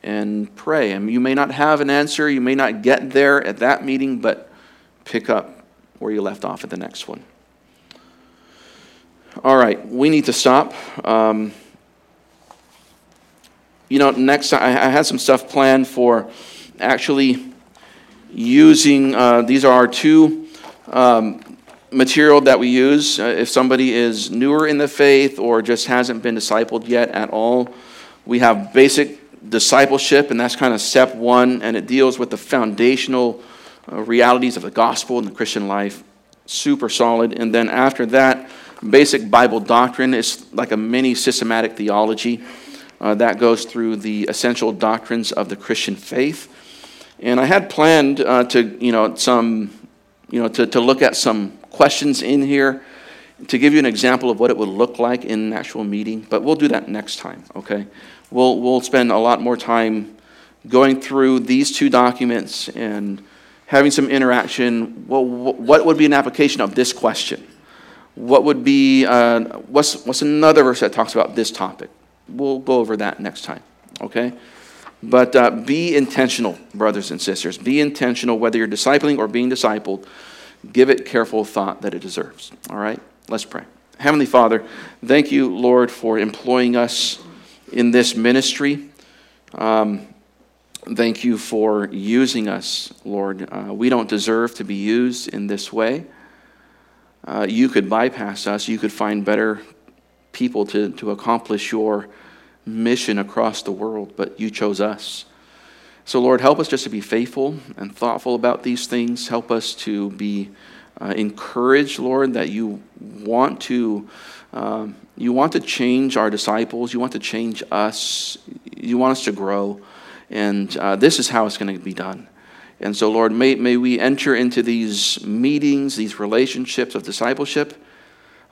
and pray. I mean, you may not have an answer, you may not get there at that meeting, but pick up where you left off at the next one. All right, we need to stop. Um, you know, next, I, I had some stuff planned for actually using, uh, these are our two um, material that we use. Uh, if somebody is newer in the faith or just hasn't been discipled yet at all, we have basic discipleship, and that's kind of step one, and it deals with the foundational uh, realities of the gospel and the Christian life. Super solid. And then after that, basic Bible doctrine is like a mini systematic theology uh, that goes through the essential doctrines of the Christian faith. And I had planned uh, to, you know, some, you know, to, to look at some questions in here to give you an example of what it would look like in an actual meeting, but we'll do that next time, okay? We'll, we'll spend a lot more time going through these two documents and having some interaction. Well, what would be an application of this question? what would be, uh, what's, what's another verse that talks about this topic? We'll go over that next time, okay? But uh, be intentional, brothers and sisters. Be intentional, whether you're discipling or being discipled. Give it careful thought that it deserves. All right? Let's pray. Heavenly Father, thank you, Lord, for employing us in this ministry. Um, thank you for using us, Lord. Uh, we don't deserve to be used in this way. Uh, you could bypass us, you could find better people to, to accomplish your mission across the world, but you chose us. So, Lord, help us just to be faithful and thoughtful about these things. Help us to be uh, encouraged, Lord, that you want to. Um, you want to change our disciples. You want to change us. You want us to grow. And uh, this is how it's going to be done. And so, Lord, may, may we enter into these meetings, these relationships of discipleship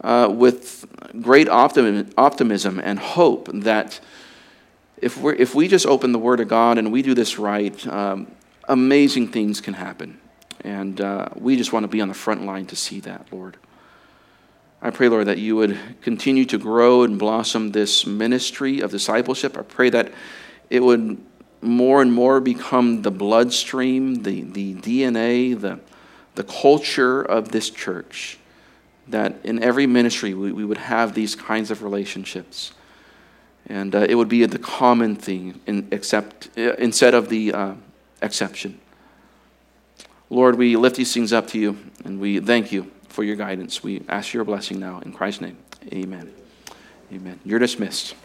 uh, with great optimism, optimism and hope that if, we if we just open the Word of God and we do this right, um, amazing things can happen. And uh, we just want to be on the front line to see that, Lord. I pray, Lord, that you would continue to grow and blossom this ministry of discipleship. I pray that it would more and more become the bloodstream, the, the DNA, the, the culture of this church. That in every ministry we, we would have these kinds of relationships. And uh, it would be the common thing in, except, uh, instead of the uh, exception. Lord, we lift these things up to you and we thank you for your guidance. We ask your blessing now in Christ's name. Amen. Amen. You're dismissed.